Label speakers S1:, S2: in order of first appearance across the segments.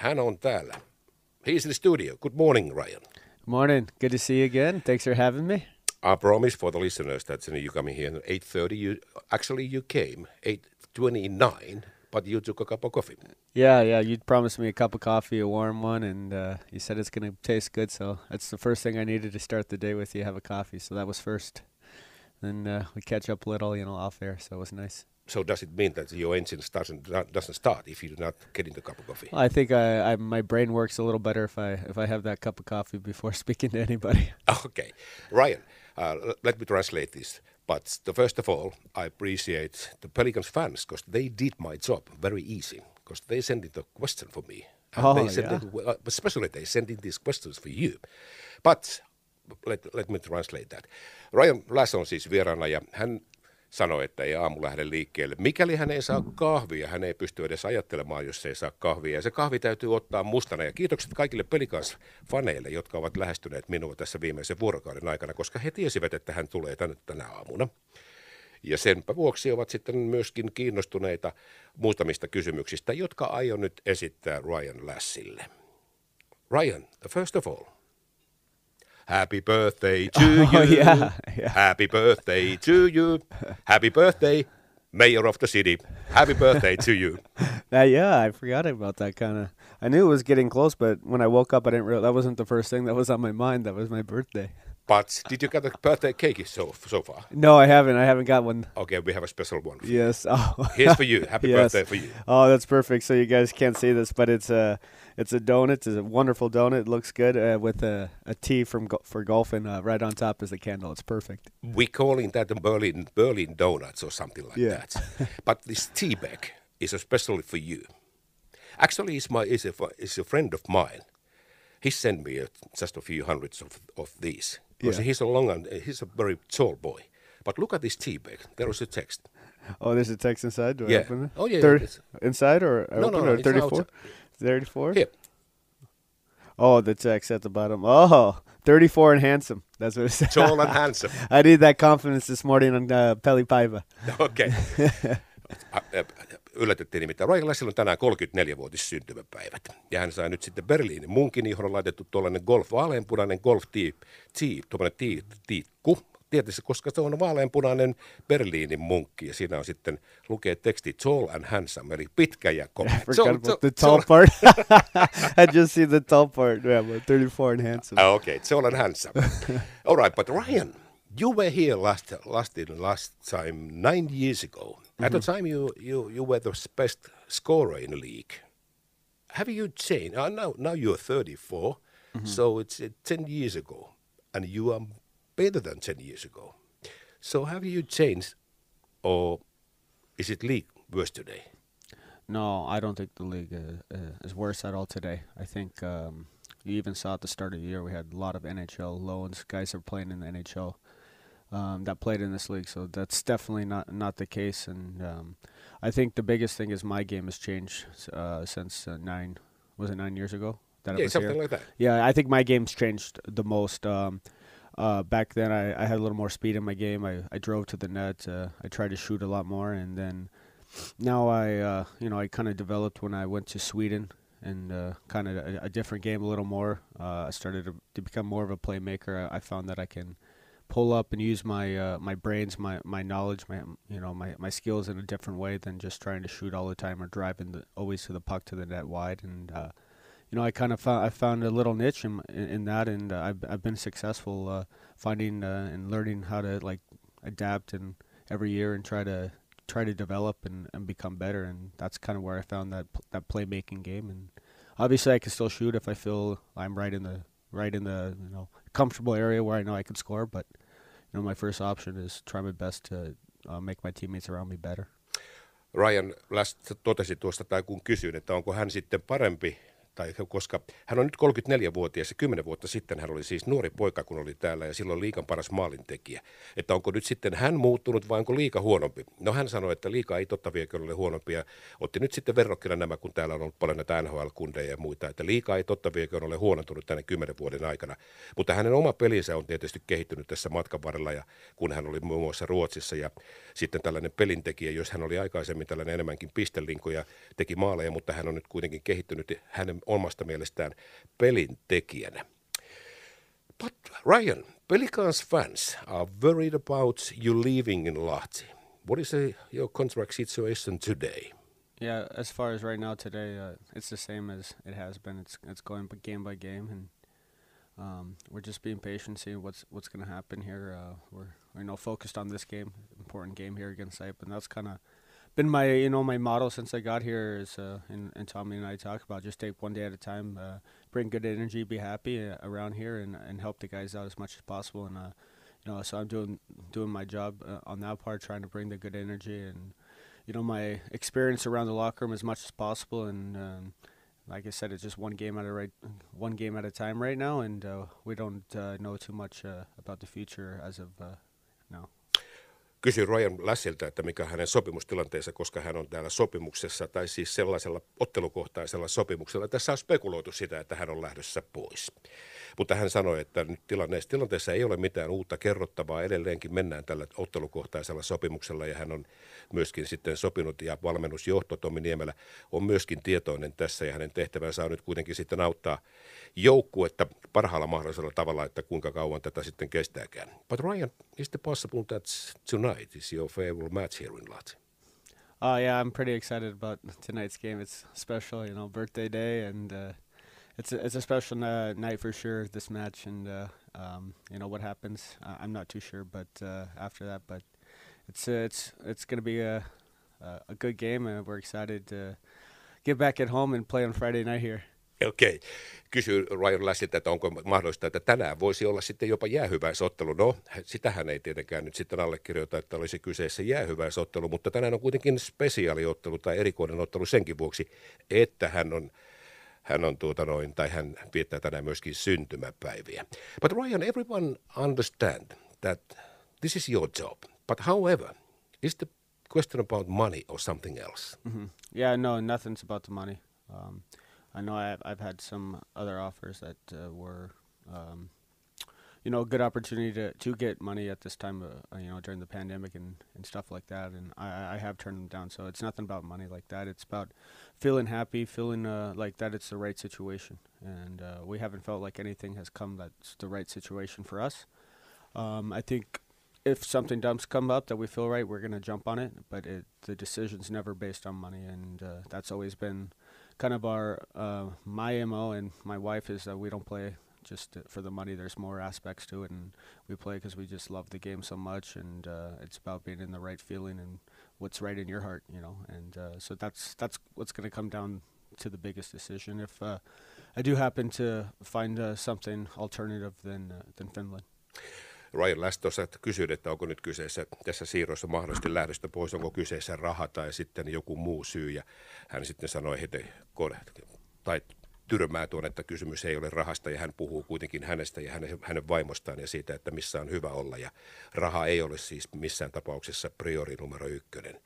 S1: hän on täällä. He's in the studio. Good morning, Ryan.
S2: Good Morning. Good to see you again. Thanks for having me.
S1: I promise for the listeners that you coming here at 8.30. You, actually, you came 8.29, but you took a cup of coffee.
S2: Yeah, yeah. You promised me a cup of coffee, a warm one, and uh, you said it's going to taste good. So that's the first thing I needed to start the day with. You have a coffee, so that was first. Then uh, we catch up a little, you know, off air. So it was nice.
S1: So does it mean that your engine doesn't doesn't start if you do not get into a cup of coffee?
S2: I think I, I my brain works a little better if I if I have that cup of coffee before speaking to anybody.
S1: Okay, Ryan, uh, let me translate this. But the, first of all, I appreciate the Pelicans fans because they did my job very easy because they sent in the question for me. And
S2: Oh,
S1: they sent
S2: yeah.
S1: well, especially they sent in these questions for you. But let, let me translate that. Ryan Lasch on siis vieraana ja hän sanoi, että ei aamu lähde liikkeelle. Mikäli hän ei saa kahvia, hän ei pysty edes ajattelemaan, jos ei saa kahvia. Ja se kahvi täytyy ottaa mustana. Ja kiitokset kaikille Pelikans-faneille, jotka ovat lähestyneet minua tässä viimeisen vuorokauden aikana, koska he tiesivät, että hän tulee tänne tänä aamuna. Ja senpä vuoksi ovat sitten myöskin kiinnostuneita muutamista kysymyksistä, jotka aion nyt esittää Ryan Lassille. Ryan, first of all, happy birthday to
S2: Oh,
S1: you.
S2: yeah, yeah.
S1: Happy birthday to you. Happy birthday, mayor of the city. Happy birthday to you.
S2: Uh, yeah, I forgot about that kind of. I knew it was getting close, but when I woke up, I didn't realize that wasn't the first thing that was on my mind. That was my birthday.
S1: But did you get a birthday cake so, so far?
S2: No, I haven't. I haven't got one.
S1: Okay, we have a special one. for you.
S2: Yes. Oh.
S1: Here's for you. Happy
S2: Yes.
S1: birthday for you.
S2: Oh, that's perfect. So you guys can't see this, but it's a it's a donut. It's a wonderful donut. It looks good uh, with a, a tea from for golf, and uh, right on top is the candle. It's perfect.
S1: We calling that the Berlin Berlin donuts or something like
S2: Yeah.
S1: that. but this tea bag is especially for you. Actually, it's my is a is a friend of mine. He sent me a, just a few hundreds of, of these. Because
S2: Yeah.
S1: he's a long and uh, he's a very tall boy. But look at this tea bag. There is a text.
S2: Oh, there's a text inside. Do I
S1: Yeah.
S2: open it?
S1: Oh, yeah,
S2: Thirty
S1: it's-
S2: inside or
S1: No,
S2: open
S1: no, no,
S2: thirty-four? Thirty-four.
S1: Here.
S2: Oh, the text at the bottom. Oh, 34 and handsome. That's what it says.
S1: Tall and handsome.
S2: I need that confidence this morning on uh, Peli Paiva.
S1: Okay. Uh, uh, Yllätettiin nimittäin. Ryan Lassilla on tänään 34-vuotis syntymäpäivät. Ja hän sai nyt sitten Berliinin munkin, johon on laitettu tuollainen golf, vaaleanpunainen golf tii, tii, tuommoinen tii, tiikku. Tietysti, koska se on vaaleanpunainen Berliinin munkki ja siinä on sitten lukee teksti tall and handsome, eli pitkä ja komea.
S2: I forgot about the
S1: se on-
S2: tall part. I just see the tall part. Yeah, but 34 and handsome.
S1: Ah, okay, tall and handsome. All right, but Ryan, you were here last last last time nine years ago. At the time, you you you were the best scorer in the league. Have you changed? Uh, now now you're 34, so it's uh, 10 years ago, and you are better than 10 years ago. So have you changed, or is it league worse today?
S2: No, I don't think the league uh, uh, is worse at all today. I think um, you even saw at the start of the year we had a lot of NHL loans. Guys are playing in the NHL um, that played in this league, so that's definitely not not the case. And um, I think the biggest thing is my game has changed uh, since uh, nine was it nine years ago that I
S1: Yeah,
S2: was
S1: something
S2: here.
S1: like that.
S2: Yeah, I think my game's changed the most. Um, uh, back then, I, I had a little more speed in my game. I, I drove to the net. Uh, I tried to shoot a lot more, and then now I, uh, you know, I kind of developed when I went to Sweden and uh, kind of a, a different game a little more. Uh, I started to, to become more of a playmaker. I, I found that I can pull up and use my uh, my brains, my my knowledge, my you know my, my skills in a different way than just trying to shoot all the time or driving the, always to the puck to the net wide. And uh, you know, I kind of found I found a little niche in in, that, and uh, I've I've been successful uh, finding uh, and learning how to like adapt and every year and try to try to develop and, and become better, and that's kind of where I found that that playmaking game. And obviously, I can still shoot if I feel I'm right in the right in the you know comfortable area where I know I can score. But know, my first option is try my best to uh, make my teammates around me better.
S1: Ryan Last totesi tuosta, tai kun kysyin, että onko hän sitten parempi, tai koska hän on nyt 34-vuotias ja 10 vuotta sitten hän oli siis nuori poika, kun oli täällä ja silloin liikan paras maalintekijä. Että onko nyt sitten hän muuttunut vai onko liika huonompi? No hän sanoi, että liika ei totta vieköllä ole huonompi ja otti nyt sitten verrokkina nämä, kun täällä on ollut paljon näitä NHL-kundeja ja muita, että liika ei totta vieköllä ole huonontunut tänne 10 vuoden aikana. Mutta hänen oma pelinsä on tietysti kehittynyt tässä matkan varrella ja kun hän oli muun muassa Ruotsissa ja sitten tällainen pelintekijä, jos hän oli aikaisemmin tällainen enemmänkin pistelinko ja teki maaleja, mutta hän on nyt kuitenkin kehittynyt hänen omasta mielestään pelin tekijänä. But Ryan, Pelicans fans are worried about you leaving in Lahti. What is uh, your contract situation today?
S2: Yeah, as far as right now today, uh, it's the same as it has been. It's it's going game by game, and um, we're just being patient, seeing what's what's going to happen here. Uh, we're you know focused on this game, important game here against SaiPa, and that's kind of been my you know my motto since I got here. Is uh, and, and Tommi and I talk about just take one day at a time, uh, bring good energy, be happy uh, around here, and and help the guys out as much as possible. And uh, you know, so I'm doing doing my job uh, on that part, trying to bring the good energy and you know my experience around the locker room as much as possible. And um, like I said, it's just one game at a right one game at a time right now, and uh, we don't uh, know too much uh, about the future as of uh, now.
S1: Kysyin Ryan Lassilta, että mikä hänen sopimustilanteensa, koska hän on täällä sopimuksessa, tai siis sellaisella ottelukohtaisella sopimuksella. Tässä on spekuloitu sitä, että hän on lähdössä pois. Mutta hän sanoi, että nyt tilanteessa, tilanteessa ei ole mitään uutta kerrottavaa. Edelleenkin mennään tällä ottelukohtaisella sopimuksella ja hän on myöskin sitten sopinut ja valmennusjohto Tomi Niemelä on myöskin tietoinen tässä ja hänen tehtävänsä on nyt kuitenkin sitten auttaa joukkuetta parhaalla mahdollisella tavalla, että kuinka kauan tätä sitten kestääkään. But Ryan, is it possible that tonight is your favorite match here in Lahti?
S2: Oh yeah, I'm pretty excited about tonight's game. It's special, you know, birthday day, and uh, it's a, it's a special night for sure. This match, and uh, um, you know what happens, I'm not too sure, but uh, after that, but it's uh, it's it's gonna be a a good game, and we're excited to get back at home and play on Friday night here.
S1: Okei. Kysyi Ryan Lassilta, että onko mahdollista, että tänään voisi olla sitten jopa jäähyväisottelu. No, sitähän ei tietenkään nyt sitten allekirjoita, että olisi kyseessä jäähyväisottelu, mutta tänään on kuitenkin spesiaaliottelu tai erikoinen ottelu senkin vuoksi, että hän on hän on tuota noin, tai hän viettää tänään myöskin syntymäpäiviä. But Ryan, everyone understand that this is your job. But however, is the question about money or something else?
S2: hmm Yeah, no, nothing's about the money. Um, I know I've I've had some other offers that uh, were, um, you know, a good opportunity to to get money at this time, uh, you know, during the pandemic and and stuff like that. And I I have turned them down. So it's nothing about money like that. It's about feeling happy, feeling uh, like that it's the right situation. And uh, we haven't felt like anything has come that's the right situation for us. Um, I think if something does come up that we feel right, we're going to jump on it. But it, the decision's never based on money, and uh, that's always been kind of our uh, my mo and my wife is that we don't play just for the money. There's more aspects to it, and we play because we just love the game so much, and uh, it's about being in the right feeling and what's right in your heart, you know. And uh, so that's that's what's going to come down to the biggest decision. If uh, I do happen to find uh, something alternative than uh, than Finland.
S1: Ryan Last tuossa kysyi, että onko nyt kyseessä tässä siirrossa mahdollisesti lähdöstä pois, onko kyseessä raha tai sitten joku muu syy. Ja hän sitten sanoi heti, tai tyrmää tuon, että kysymys ei ole rahasta ja hän puhuu kuitenkin hänestä ja hänen, hänen vaimostaan ja siitä, että missä on hyvä olla. Ja raha ei ole siis missään tapauksessa priori numero ykkönen.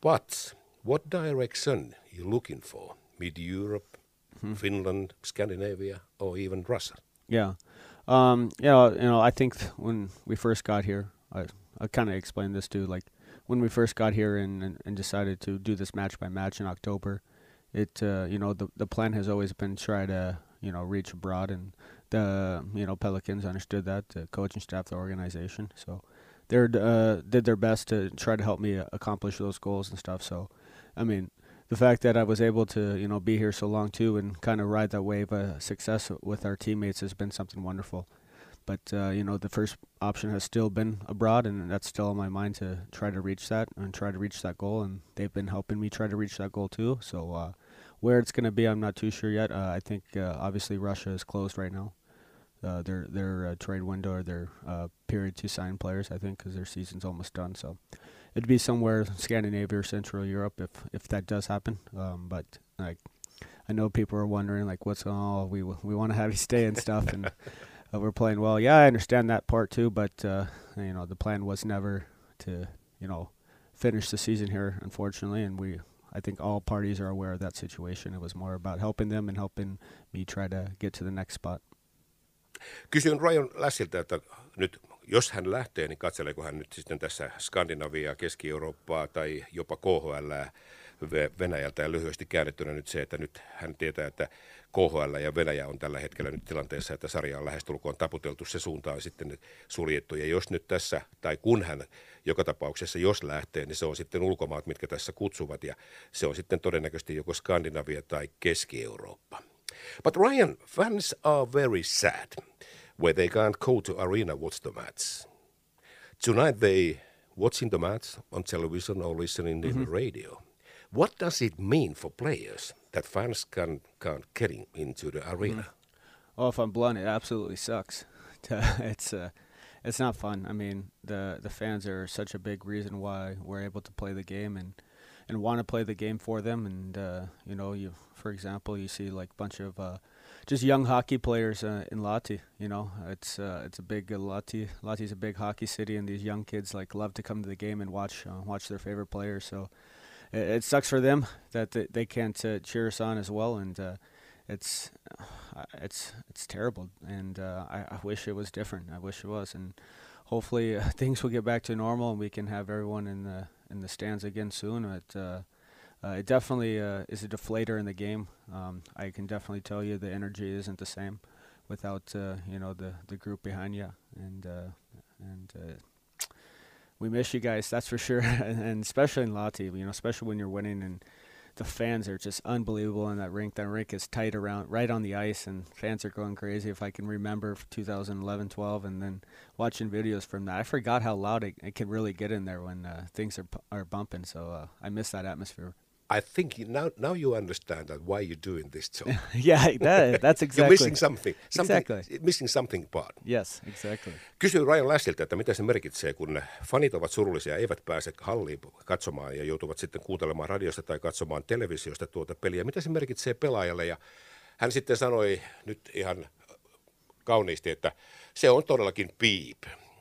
S1: But what direction you looking for? Mid-Europe, hmm. Finland, Scandinavia or even Russia?
S2: Yeah. Um, yeah, you know, I think when we first got here, I I kind of explained this too. Like when we first got here and, and, and decided to do this match by match in October, it uh, you know the the plan has always been to try to you know reach abroad, and the you know Pelicans understood that the coaching staff, the organization, so they uh, did their best to try to help me accomplish those goals and stuff. So, I mean, the fact that I was able to, you know, be here so long too and kind of ride that wave of success with our teammates has been something wonderful. But uh, you know, the first option has still been abroad, and that's still on my mind to try to reach that and try to reach that goal. And they've been helping me try to reach that goal too. So uh, where it's going to be, I'm not too sure yet. Uh, I think uh, obviously Russia is closed right now. Uh, their their uh, trade window or their period to sign players, I think, because their season's almost done. So it'd be somewhere Scandinavia or Central Europe if if that does happen. Um, but like, I know people are wondering like, what's oh we we want to have you stay and stuff, and uh, we're playing well. Yeah, I understand that part too, but uh, you know the plan was never to you know finish the season here, unfortunately, and we. I think all parties are aware of that situation. It was more about helping them and helping me try to get to the next spot.
S1: Kysyin Ryan Lassilta, että nyt jos hän lähtee, niin katseleeko hän nyt sitten tässä Skandinaviaa, Keski-Eurooppaa tai jopa KHL Venäjältä ja lyhyesti käännettynä nyt se, että nyt hän tietää, että KHL ja Venäjä on tällä hetkellä nyt tilanteessa, että sarja on lähestulkoon taputeltu, se suunta on sitten suljettu. Ja jos nyt tässä, tai kun hän joka tapauksessa, jos lähtee, niin se on sitten ulkomaat, mitkä tässä kutsuvat, ja se on sitten todennäköisesti joko Skandinavia tai Keski-Eurooppa. But Ryan, fans are very sad where they can't go to arena watch the match. Tonight they watching the match on television or listening mm-hmm. in the radio. What does it mean for players that fans can't can't get in, into the arena? Mm.
S2: Well, if I'm blunt, it absolutely sucks. it's uh, it's not fun. I mean, the the fans are such a big reason why we're able to play the game and and want to play the game for them. And uh, you know, you for example, you see like a bunch of uh, just young hockey players uh, in Lahti. You know, it's uh, it's a big uh, Lahti. Lahti's a big hockey city, and these young kids like love to come to the game and watch uh, watch their favorite players. So it, it sucks for them that they, they can't uh, cheer us on as well, and uh, it's uh, it's it's terrible. And I, I wish it was different. I wish it was, and hopefully things will get back to normal and we can have everyone in the in the stands again soon. But uh, it definitely uh, is a deflator in the game. Um, I can definitely tell you the energy isn't the same without uh, you know the the group behind you, and uh, and uh, we miss you guys. That's for sure, and, especially in Lahti, you know, especially when you're winning and the fans are just unbelievable in that rink. That rink is tight around right on the ice, and fans are going crazy. If I can remember 2011, 12, and then watching videos from that, I forgot how loud it, it can really get in there when uh, things are are bumping. So I miss that atmosphere.
S1: I think now now you understand that why you're doing this job.
S2: yeah, that, that's exactly.
S1: you're missing something. something
S2: exactly.
S1: Missing something part.
S2: Yes, exactly.
S1: Kysyin Ryan Lassilta, että mitä se merkitsee, kun fanit ovat surullisia, eivät pääse halliin katsomaan ja joutuvat sitten kuuntelemaan radiosta tai katsomaan televisiosta tuota peliä. Mitä se merkitsee pelaajalle? Ja hän sitten sanoi nyt ihan kauniisti, että se on todellakin piip.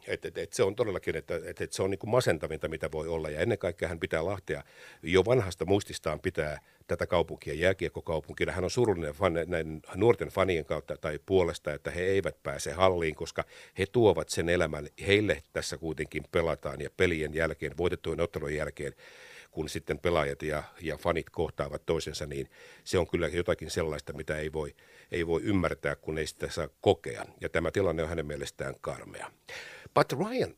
S1: Et, et, et se on todellakin, että et, et se on niin kuin masentavinta, mitä voi olla. Ja ennen kaikkea hän pitää Lahtea jo vanhasta muististaan pitää tätä kaupunkia jääkiekkokaupunkina. Hän on surullinen fan, näiden nuorten fanien kautta tai puolesta, että he eivät pääse halliin, koska he tuovat sen elämän. Heille tässä kuitenkin pelataan ja pelien jälkeen, voitettujen ottelun jälkeen, kun sitten pelaajat ja, ja fanit kohtaavat toisensa, niin se on kyllä jotakin sellaista, mitä ei voi, ei voi ymmärtää, kun ei sitä saa kokea. Ja tämä tilanne on hänen mielestään karmea. But Ryan,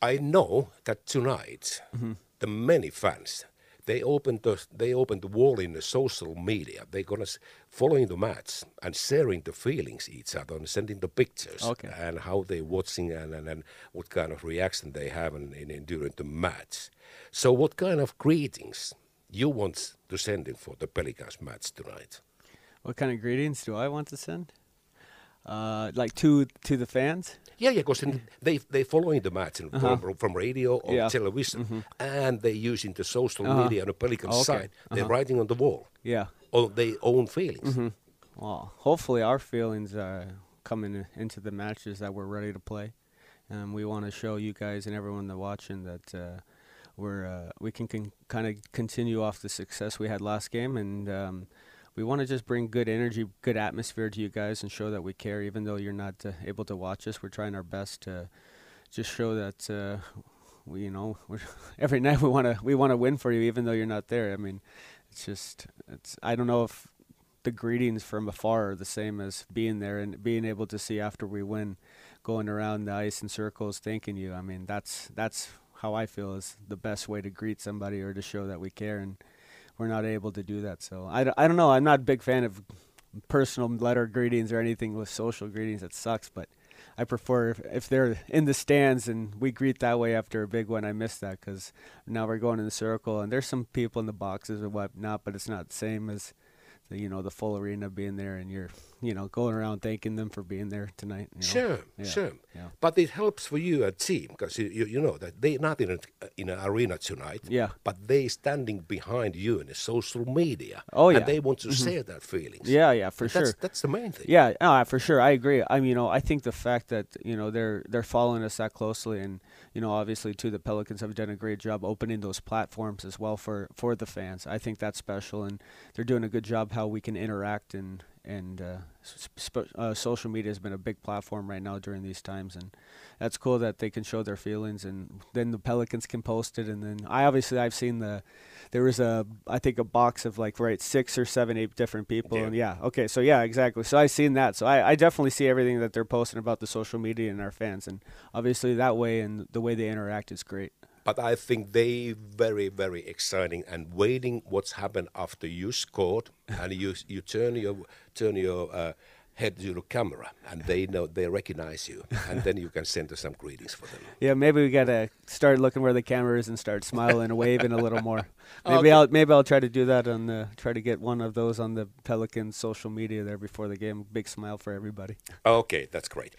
S1: I know that tonight mm-hmm. the many fans they opened the they opened the wall in the social media. They're gonna following the match and sharing the feelings each other and sending the pictures
S2: okay.
S1: and how they watching and, and, and what kind of reaction they have in, in, in, during the match. So, what kind of greetings you want to send in for the Pelicans match tonight?
S2: What kind of greetings do I want to send? Uh, like to to the fans?
S1: Yeah, yeah, because they they following the match uh-huh. from, from radio or yeah. television, mm-hmm. and they using the social uh-huh. media on the Pelican oh, okay. side. They're uh-huh. writing on the wall.
S2: Yeah,
S1: or their own feelings.
S2: Mm-hmm. Well, hopefully our feelings are coming into the matches that we're ready to play, and we want to show you guys and everyone that's watching that. Uh, we're uh, we can, can kind of continue off the success we had last game, and um, we want to just bring good energy, good atmosphere to you guys, and show that we care. Even though you're not uh, able to watch us, we're trying our best to just show that uh, we, you know, every night we want to we want to win for you, even though you're not there. I mean, it's just it's. I don't know if the greetings from afar are the same as being there and being able to see after we win, going around the ice in circles, thanking you. I mean, that's that's how I feel is the best way to greet somebody or to show that we care and we're not able to do that. So I, I don't know. I'm not a big fan of personal letter greetings or anything with social greetings. It sucks, but I prefer if, if they're in the stands and we greet that way after a big one. I miss that because now we're going in the circle and there's some people in the boxes and whatnot, but it's not the same as the, you know the full arena being there and you're you know going around thanking them for being there tonight. You know?
S1: Sure,
S2: yeah.
S1: sure.
S2: Yeah.
S1: But it helps for you a team because you, you, you know that they're not in a, in an arena tonight.
S2: Yeah.
S1: But they standing behind you in the social media.
S2: Oh yeah.
S1: And they want to
S2: mm-hmm.
S1: share that feelings.
S2: Yeah, yeah, for sure.
S1: That's, that's the main thing.
S2: Yeah, no, for sure. I agree. I mean, you know, I think the fact that you know they're they're following us that closely, and you know, obviously too, the Pelicans have done a great job opening those platforms as well for for the fans. I think that's special, and they're doing a good job how we can interact and and uh, sp- uh, social media has been a big platform right now during these times, and that's cool that they can show their feelings, and then the Pelicans can post it, and then I obviously I've seen the there was a I think a box of like right six or seven eight different people
S1: Yeah.
S2: and yeah okay so yeah exactly so I seen that so I, I definitely see everything that they're posting about the social media and our fans and obviously that way and the way they interact is great
S1: But I think they very, very exciting and waiting what's happened after you scored and you you turn your turn your uh, head to the camera and they know they recognize you and then you can send some greetings for them.
S2: yeah maybe we gotta start looking where the camera is and start smiling and waving a little more maybe
S1: Okay.
S2: I'll maybe I'll try to do that on the try to get one of those on the Pelicans social media there before the game big smile for everybody
S1: Okay, that's great.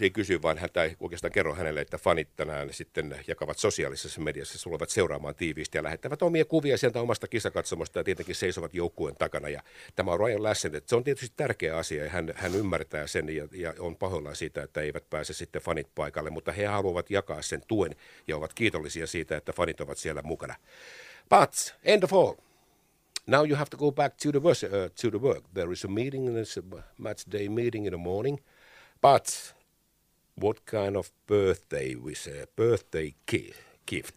S1: Ei kysy vaan hän tai oikeastaan kerro hänelle, että fanit tänään sitten jakavat sosiaalisessa mediassa, tulevat seuraamaan tiiviisti ja lähettävät omia kuvia sieltä omasta kisakatsomosta ja tietenkin seisovat joukkueen takana. Ja tämä on Ryan Lassen, että se on tietysti tärkeä asia ja hän, hän ymmärtää sen ja, ja on pahoillaan siitä, että eivät pääse sitten fanit paikalle, mutta he haluavat jakaa sen tuen ja ovat kiitollisia siitä, että fanit ovat siellä mukana. But end of all, now you have to go back to the, uh, to the work. There is a meeting, a match day meeting in the morning. But what kind of birthday wish, uh, birthday ki- gift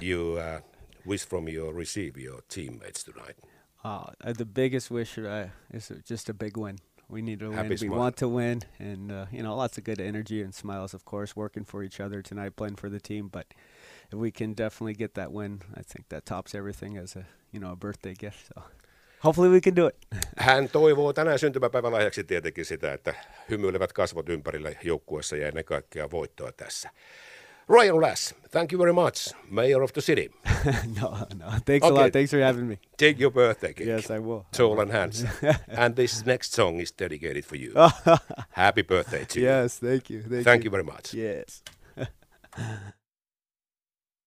S1: you uh, wish from your receive your teammates tonight?
S2: Uh, uh, the biggest wish uh, is just a big win. We need to
S1: Happy
S2: win.
S1: smile.
S2: We want to win, and uh, you know, lots of good energy and smiles, of course, working for each other tonight, playing for the team. But if we can definitely get that win, I think that tops everything as a you know a birthday gift. So hopefully we can do it.
S1: Hän toivoo tänään syntymäpäivän lahjaksi tietenkin sitä, että hymyilevät kasvot ympärillä joukkueessa ja ennen kaikkea voittoa tässä. Ryan Lasch, thank you very much, Mayor of the City.
S2: no, no. Thanks a lot. Thanks for having me.
S1: Take your birthday cake.
S2: Yes, I will.
S1: Tall and handsome. and this next song is dedicated for you. Happy birthday to you.
S2: yes, thank you. Thank,
S1: Thank you very much.
S2: Yes.